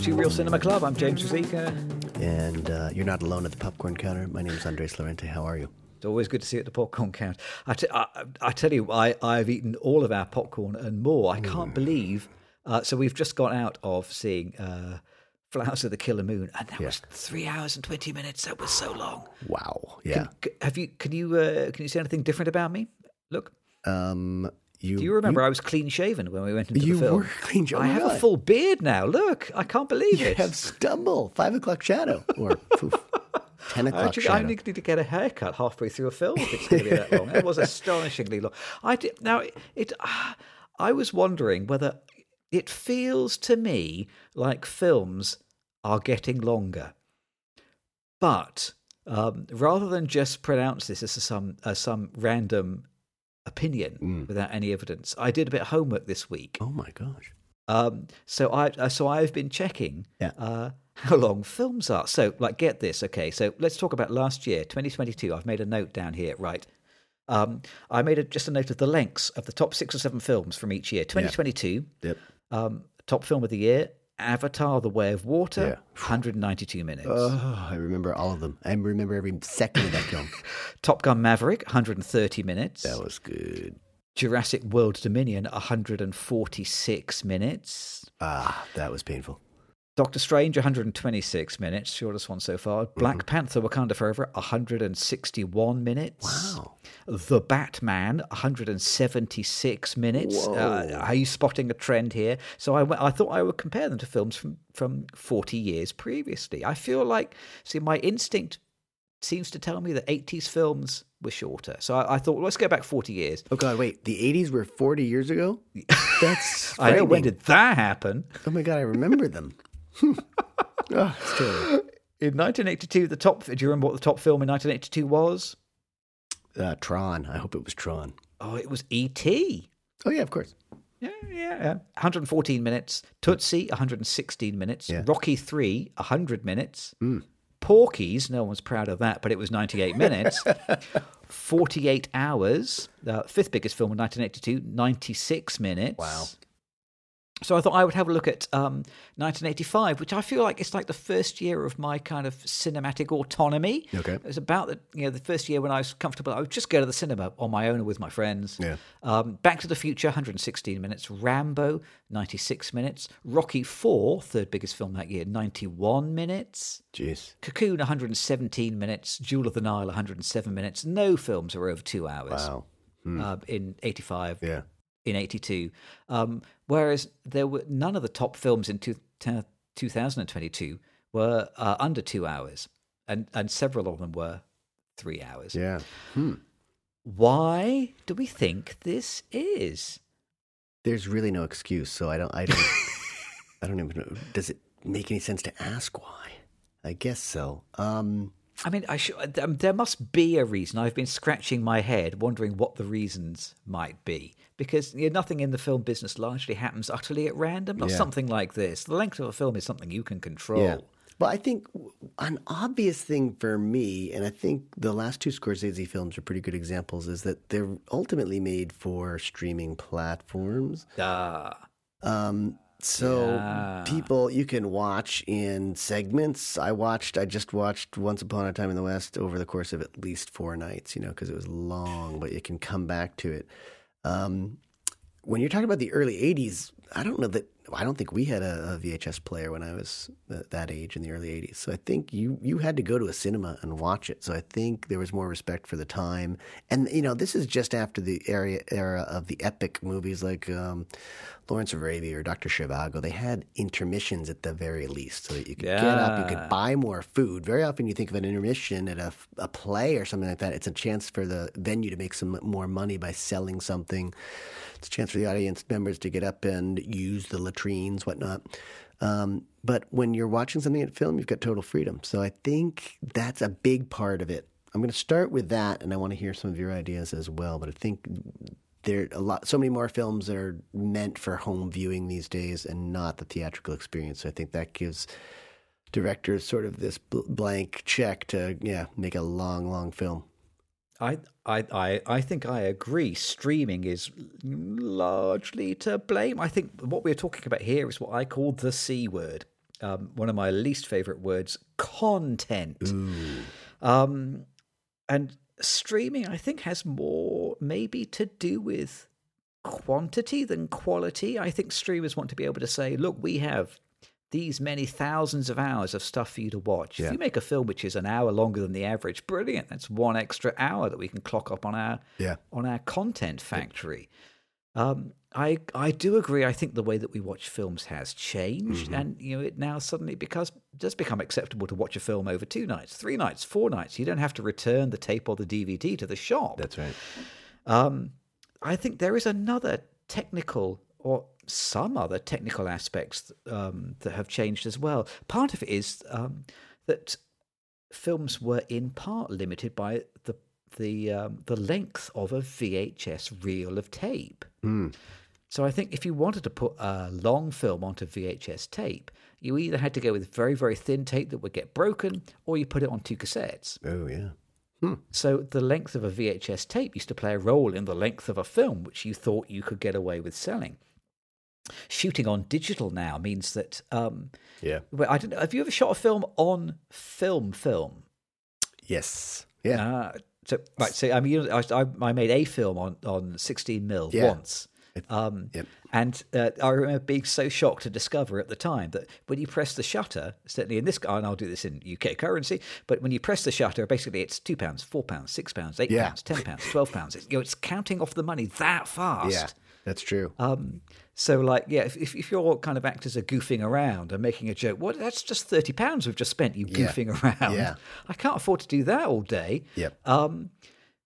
the Two Reel Cinema Club. I'm James Rosica. And uh, you're not alone at the popcorn counter. My name is Andres Lorente. How are you? It's always good to see you at the popcorn counter. I, t- I, I tell you, I, I've eaten all of our popcorn and more. I can't believe. Uh, so we've just got out of seeing uh, Flowers of the Killer Moon, and that Yeah. was three hours and twenty minutes. That was so long. Wow. Yeah. Can, have you? Can you? Uh, can you say anything different about me? Look, um. You. do you remember I was clean shaven when we went into You the film? were clean shaven. I Oh have a full beard now. Look, I can't believe You it. have stumble. Five o'clock shadow. Or poof, ten I o'clock Actually, I shadow. need to get a haircut halfway through a film if it's going to be that long. It was astonishingly long. I did, now it. it ah, I was wondering whether it feels to me like films are getting longer, but um, rather than just pronounce this as some as some random opinion Mm. without any evidence, I did a bit of homework this week. Oh my gosh. Um, so I uh, so I've been checking Yeah. uh, how long films are. So like, get this, okay? So let's talk about last year, 2022. I've made a note down here, right? Um, I made a, just a note of the lengths of the top six or seven films from each year. 2022, Yep. um, top film of the year, Avatar: The Way of Water, Yeah. 192 minutes. Oh, I remember all of them. I remember every second of that film. Top Gun: Maverick, 130 minutes. That was good. Jurassic World Dominion, 146 minutes. Ah, that was painful. Doctor Strange, 126 minutes, shortest one so far. Mm-hmm. Black Panther, Wakanda Forever, 161 minutes. Wow. The Batman, 176 minutes. Uh, are you spotting a trend here? So I, went- I thought I would compare them to films from, from 40 years previously. I feel like, see, my instinct seems to tell me that 80s films were shorter. So I, I thought, let's go back 40 years. Oh God, wait. The '80s were 40 years ago. That's. I know, when did that happen? Oh my God, I remember them. Oh, it's terrible. In 1982, the top, do you remember what the top film in 1982 was? Uh, Tron. I hope it was Tron. Oh, it was E.T. Oh yeah, of course. Yeah, yeah, yeah. 114 minutes. Tootsie, 116 minutes. Yeah. Rocky 3, 100 minutes. Mm. Porky's, no one's proud of that, but it was 98 minutes. 48 hours. The fifth biggest film in 1982, 96 minutes. Wow. So I thought I would have a look at um, 1985, which I feel like it's like the first year of my kind of cinematic autonomy. Okay. It was about the you know the first year when I was comfortable. I would just go to the cinema on my own or with my friends. Yeah. Um, Back to the Future, 116 minutes. Rambo, 96 minutes. Rocky 4, third biggest film that year, 91 minutes. Jeez. Cocoon, 117 minutes. Jewel of the Nile, 107 minutes. No films are over two hours Wow. Hmm. uh, in 85 Yeah. In 82. Um, whereas there were none of the top films in two, 2022 were uh, under two hours, and, and several of them were three hours. Yeah. Hmm. Why do we think this is? There's really no excuse, so I don't. I don't. I don't even know. Does it make any sense to ask why? I guess so. Um. I mean, I should, um, there must be a reason. I've been scratching my head, wondering what the reasons might be. Because you know, nothing in the film business largely happens utterly at random. Not Yeah. something like this. The length of a film is something you can control. Yeah. Well, I think an obvious thing for me, and I think the last two Scorsese films are pretty good examples, is that they're ultimately made for streaming platforms. Ah. Um, so Yeah. people you can watch in segments. I watched. I just watched Once Upon a Time in the West over the course of at least four nights. You know, because it was long, but you can come back to it. Um, when you're talking about the early '80s, I don't know that. I don't think we had a, a VHS player when I was th- that age in the early '80s. So I think you you had to go to a cinema and watch it. So I think there was more respect for the time. And you know, this is just after the era era of the epic movies like um, Lawrence of Arabia or Doctor Zhivago. They had intermissions at the very least, so that you could get up, you could buy more food. Very often, you think of an intermission at a, a play or something like that. It's a chance for the venue to make some more money by selling something. It's a chance for the audience members to get up and use the latrines, whatnot. Um, but when you're watching something at film, you've got total freedom. So I think that's a big part of it. I'm going to start with that, and I want to hear some of your ideas as well. But I think there are a lot, so many more films that are meant for home viewing these days, and not the theatrical experience. So I think that gives directors sort of this bl- blank check to yeah make a long, long film. I, I, I, I think I agree. Streaming is largely to blame. I think what we're talking about here is what I call the C word. um, one of my least favorite words, content. Um, and streaming, I think, has more maybe to do with quantity than quality. I think streamers want to be able to say, look, we have these many thousands of hours of stuff for you to watch. Yeah. If you make a film which is an hour longer than the average, brilliant. That's one extra hour that we can clock up on our Yeah. on our content factory. Um, I I do agree. I think the way that we watch films has changed, Mm-hmm. and you know it now suddenly because does become acceptable to watch a film over two nights, three nights, four nights. You don't have to return the tape or the DVD to the shop. That's right. Um, I think there is another technical or some other technical aspects um, that have changed as well. Part of it is um, that films were in part limited by the the um, the length of a VHS reel of tape. So I think if you wanted to put a long film onto VHS tape, you either had to go with very very thin tape that would get broken, or you put it on two cassettes. Oh yeah. So the length of a VHS tape used to play a role in the length of a film, which you thought you could get away with selling. Shooting on digital now means that. Um, Yeah. well, I don't know. Have you ever shot a film on film? Film. Yes. Yeah. Uh, so right. So I mean, I, I, made a film on on 16 mil Yeah. once. Um, Yep. And uh, I remember being so shocked to discover at the time that when you press the shutter, certainly in this, and I'll do this in UK currency, but when you press the shutter, basically it's two pounds, four pounds, six pounds, eight Yeah. pounds, ten pounds, twelve pounds. It's, you know, it's counting off the money that fast. Yeah. That's true. Um, so, like, yeah, if, if if your kind of actors are goofing around and making a joke, what? That's just thirty pounds we've just spent. You Yeah. goofing around. Yeah. I can't afford to do that all day. Yep. Um,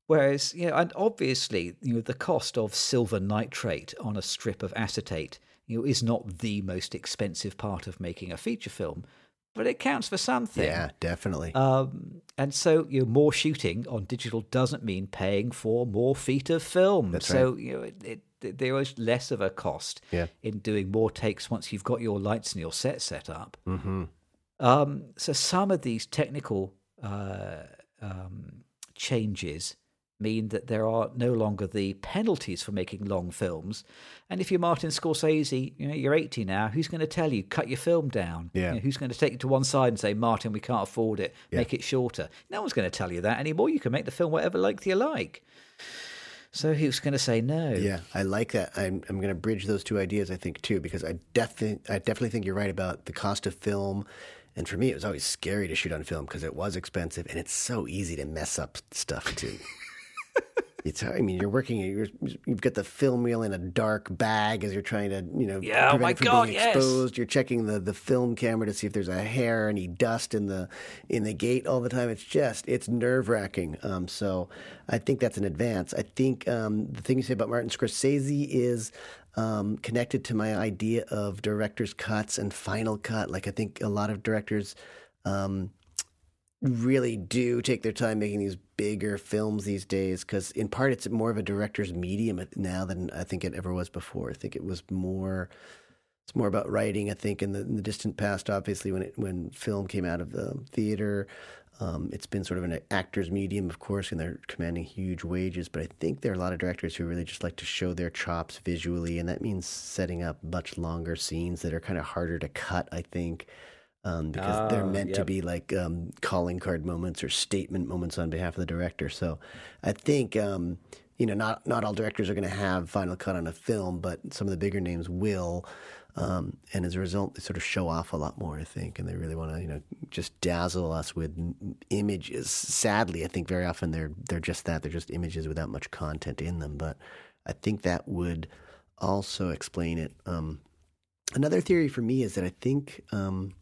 whereas, you know, and obviously, you know, the cost of silver nitrate on a strip of acetate, you know, is not the most expensive part of making a feature film, but it counts for something. yeah. Definitely. Um, and so, you know, more shooting on digital doesn't mean paying for more feet of film. That's so, you know, it, it, there is less of a cost Yeah. in doing more takes once you've got your lights and your set set up. mm-hmm. Um, so some of these technical uh, um, changes mean that there are no longer the penalties for making long films. And if you're Martin Scorsese, you know you're 80 now. Who's going to tell you cut your film down? Yeah. You know, who's going to take you to one side and say, Martin, we can't afford it. Yeah. Make it shorter. No one's going to tell you that anymore. You can make the film whatever length you like. So he was going to say no. Yeah, I like that. I'm I'm going to bridge those two ideas. I think too, because I definitely I definitely think you're right about the cost of film. And for me, it was always scary to shoot on film because it was expensive, and it's so easy to mess up stuff too. It's, I mean, you're working, you're, you've got the film reel in a dark bag as you're trying to, you know, Yeah, oh prevent my it from God, being yes. exposed. You're checking the, the film camera to see if there's a hair, any dust in the in the gate all the time. It's just, it's nerve wracking. Um, so I think that's an advance. I think um, the thing you say about Martin Scorsese is um, connected to my idea of director's cuts and final cut. Like I think a lot of directors. Um, really do take their time making these bigger films these days because in part it's more of a director's medium now than I think it ever was before. I think it was more it's more about writing. I think in the, in the distant past, obviously when it when film came out of the theater, um, it's been sort of an actor's medium, of course, and they're commanding huge wages. But I think there are a lot of directors who really just like to show their chops visually, and that means setting up much longer scenes that are kind of harder to cut. I think um, because they're Ah, meant to be like um, calling card moments or statement moments on behalf of the director. So I think um, you know not not all directors are going to have final cut on a film, but some of the bigger names will. Um, and as a result, they sort of show off a lot more, I think, and they really want to, you know, just dazzle us with images. Sadly, I think very often they're they're just that. They're just images without much content in them. But I think that would also explain it. Um, another theory for me is that I think um,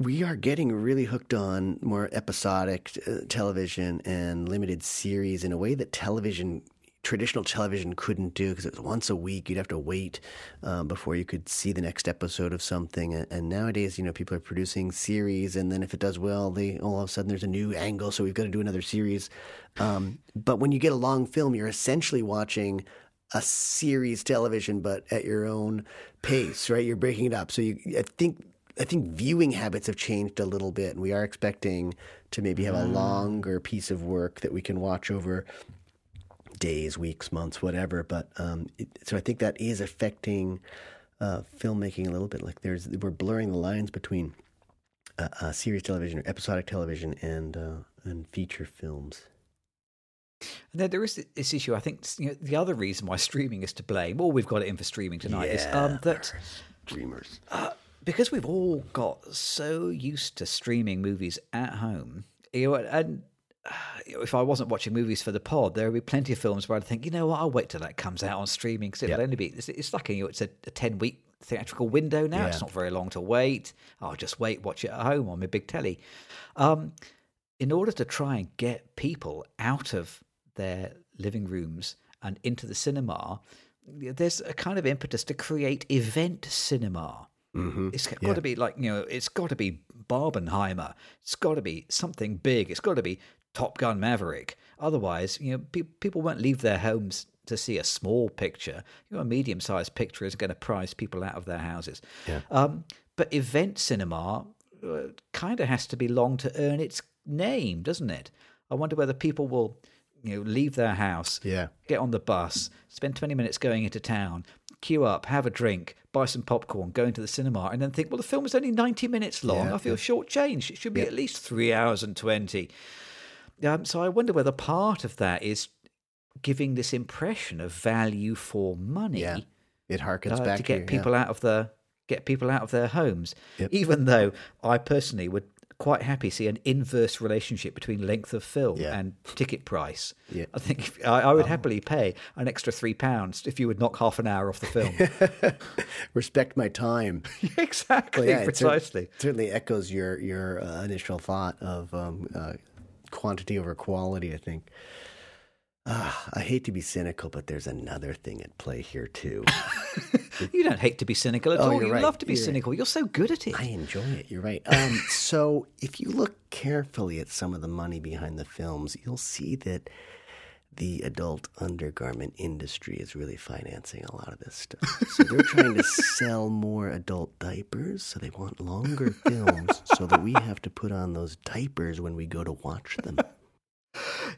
we are getting really hooked on more episodic uh, television and limited series in a way that television traditional television couldn't do because it was once a week you'd have to wait um, before you could see the next episode of something. And, and nowadays you know people are producing series and then if it does well they all of a sudden there's a new angle so we've got to do another series. Um, but when you get a long film you're essentially watching a series television but at your own pace right? You're breaking it up. So you i think I think viewing habits have changed a little bit, and we are expecting to maybe have a longer piece of work that we can watch over days, weeks, months, whatever. But um, it, so I think that is affecting uh, filmmaking a little bit. Like there's we're blurring the lines between uh, uh, series television or episodic television and uh, and feature films. And then there is this issue. I think you know, the other reason why streaming is to blame, well, we've got it in for streaming tonight, is um, that Dreamers. uh, because we've all got so used to streaming movies at home, you know, and if I wasn't watching movies for the pod, there would be plenty of films where I'd think, you know what, I'll wait till that comes out on streaming because it'll Yeah. only be, it's, it's like, you know, it's a, a 10 week theatrical window now. It's not very long to wait. I'll just wait, watch it at home on my big telly. Um, in order to try and get people out of their living rooms and into the cinema, there's a kind of impetus to create event cinema. Mm-hmm. It's got to be like you know, it's got to be Barbenheimer. It's got to be something big. It's got to be Top Gun Maverick. Otherwise, you know, pe- people won't leave their homes to see a small picture. You know, a medium-sized picture is going to prize people out of their houses. Yeah. Um, but event cinema uh, kind of has to be long to earn its name, doesn't it? I wonder whether people will, you know, leave their house, Yeah. get on the bus, spend 20 minutes going into town, queue up, have a drink, buy some popcorn, go into the cinema, and then think, well, the film is only 90 minutes long. Yeah, I feel shortchanged. It should be at least three hours and 20. Um, so I wonder whether part of that is giving this impression of value for money Yeah. It harkens uh, back to get your- people out of the get people out of their homes. Yep. Even though I personally would quite happy to see an inverse relationship between length of film Yeah. and ticket price. Yeah. I think if, I, I would happily pay an extra three pounds if you would knock half an hour off the film. Respect my time. exactly, Well, yeah, it precisely. certainly echoes your your uh, initial thought of um, uh, quantity over quality. I think. Ah, I hate to be cynical, but there's another thing at play here too. You don't hate to be cynical at Oh, all. you're right. love to be You're right. cynical. You're so good at it. I enjoy it. You're right. Um, so if you look carefully at some of the money behind the films, you'll see that the adult undergarment industry is really financing a lot of this stuff. So they're trying to sell more adult diapers. So they want longer films so that we have to put on those diapers when we go to watch them.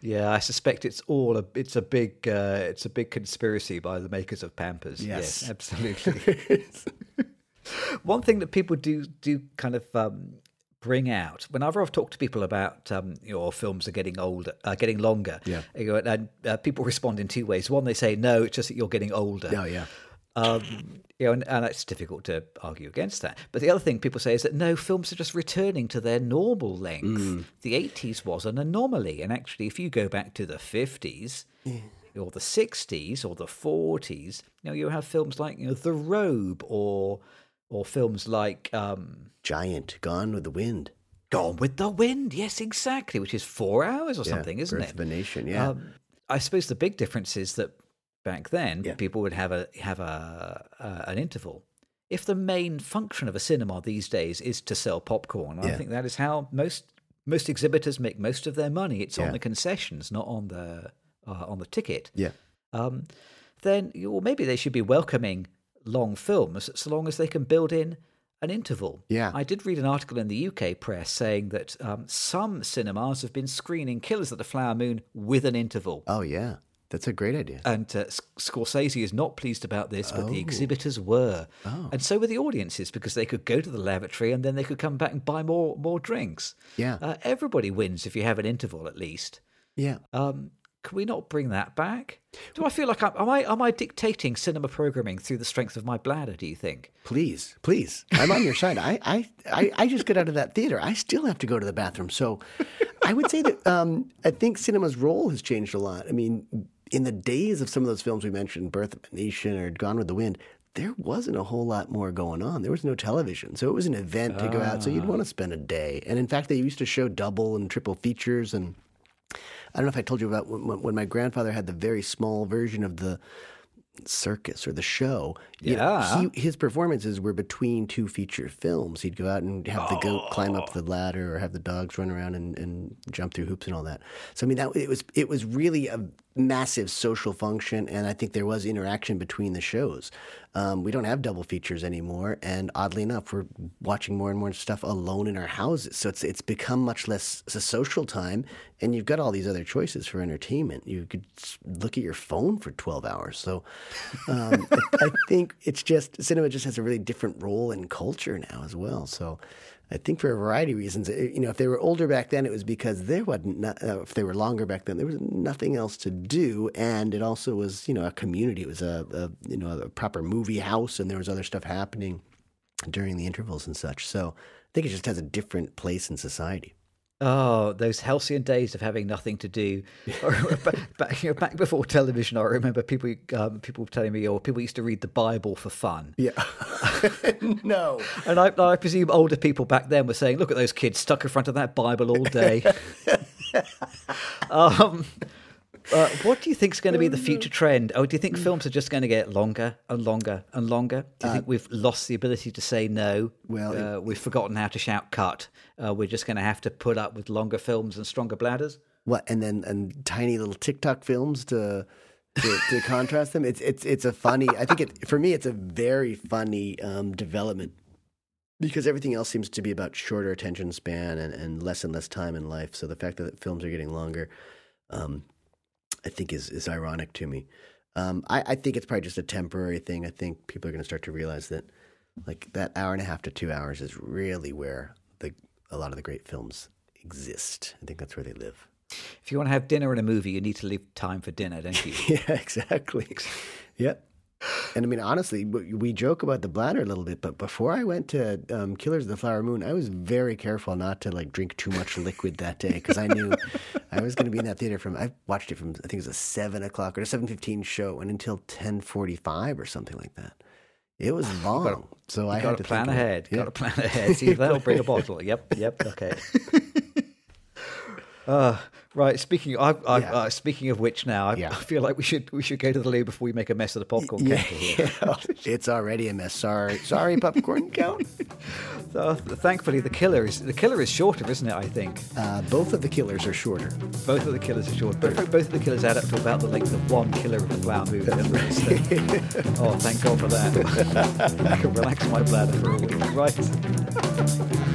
Yeah, I suspect it's all a it's a big uh, it's a big conspiracy by the makers of Pampers. Yes. absolutely. One thing that people do do kind of um, bring out whenever I've talked to people about um, your films are getting older, uh, getting longer. Yeah. you know, and uh, people respond in two ways. One, they say no, it's just that you're getting older. Oh, yeah. Um, you know, and, and it's difficult to argue against that. But the other thing people say is that no, films are just returning to their normal length. The 80s was an anomaly. And actually, if you go back to the 50s or the 60s or the 40s, you know, you have films like you know, The Robe or or films like um, Giant, Gone with the Wind. Gone with the Wind. Yes, exactly, which is four hours or Yeah, something, isn't Birth it? of a Nation, yeah. Um, I suppose the big difference is that back then Yeah. people would have a have a uh, an interval. If the main function of a cinema these days is to sell popcorn, I think that is how most most exhibitors make most of their money. It's Yeah. on the concessions, not on the uh, on the ticket. yeah. Um, then you, well, maybe they should be welcoming long films so long as they can build in an interval. Yeah. I did read an article in the UK press saying that um, some cinemas have been screening Killers of the Flower Moon with an interval. Oh, yeah. That's a great idea. And uh, Scorsese is not pleased about this, but the Oh. exhibitors were, Oh. and so were the audiences because they could go to the lavatory and then they could come back and buy more more drinks. Yeah. Uh, everybody wins if you have an interval at least. Yeah. Um, can we not bring that back? Do I feel like I'm, am I am I dictating cinema programming through the strength of my bladder? Do you think? Please, please. I'm on your side. I, I, I, I just got out of that theater. I still have to go to the bathroom. So I would say that um, I think cinema's role has changed a lot. I mean, in the days of some of those films we mentioned, Birth of a Nation or Gone with the Wind, there wasn't a whole lot more going on. There was no television. So it was an event to go out. So you'd ah. want to spend a day. And in fact, they used to show double and triple features. And I don't know if I told you about when, when- my grandfather had the very small version of the circus or the show. you know, Yeah. he, his performances were between two feature films. He'd go out and have the goat climb up the ladder, or have the dogs run around and, and jump through hoops and all that. So I mean, that it was it was really a massive social function, and I think there was interaction between the shows. Um, we don't have double features anymore, and oddly enough, we're watching more and more stuff alone in our houses. So it's it's become much less a social time, and you've got all these other choices for entertainment. You could look at your phone for twelve hours. So Um, I, think it's just cinema just has a really different role in culture now as well. So I think for a variety of reasons, you know, if they were older back then, it was because there wasn't. Not, uh, if they were longer back then, there was nothing else to do, and it also was, you know, a community. It was a, a you know a proper movie house, and there was other stuff happening during the intervals and such. So I think it just has a different place in society. Oh, those halcyon days of having nothing to do. back, back, you know, back, before television, I remember people um, people telling me, or oh, people used to read the Bible for fun. Yeah. no. And I, I, presume older people back then were saying, look at those kids stuck in front of that Bible all day. um, uh, what do you think is going to be the future trend? Oh, do you think films are just going to get longer and longer and longer? Do you uh, think we've lost the ability to say no? Well, uh, we've forgotten how to shout cut. Uh, we're just going to have to put up with longer films and stronger bladders. What and then and tiny little TikTok films to to, to contrast them. It's it's it's a funny. I think it for me. It's a very funny um, development because everything else seems to be about shorter attention span and, and less and less time in life. So the fact that films are getting longer um, I think is is ironic to me. Um, I, I, think it's probably just a temporary thing. I think people are going to start to realize that, like that hour and a half to two hours is really where the a lot of the great films exist. I think that's where they live. If you want to have dinner and a movie, you need to leave time for dinner, don't you? yeah, exactly. yep. And I mean, honestly, we joke about the bladder a little bit, but before I went to um, Killers of the Flower Moon, I was very careful not to like drink too much liquid that day because I knew I was going to be in that theater from. I watched it from I think it was a seven o'clock or a seven fifteen show, and until ten forty five or something like that. It was long, gotta, so I had to plan ahead. Got to plan ahead. See, that'll bring a bottle. Yep, yep. Okay. Uh, right. Speaking, of, I, yeah. uh, speaking of which, now I, yeah. I, feel like we should we should go to the loo before we make a mess of the popcorn yeah, yeah. it's already a mess. Sorry, sorry, popcorn count. So, thankfully, the killer is the killer is shorter, isn't it? I think uh, both of the killers are shorter. Both of the killers are shorter. Both, both of the killers add up to about the length of one killer of the flower movie. oh, thank God for that. I can relax my bladder for a week. Right.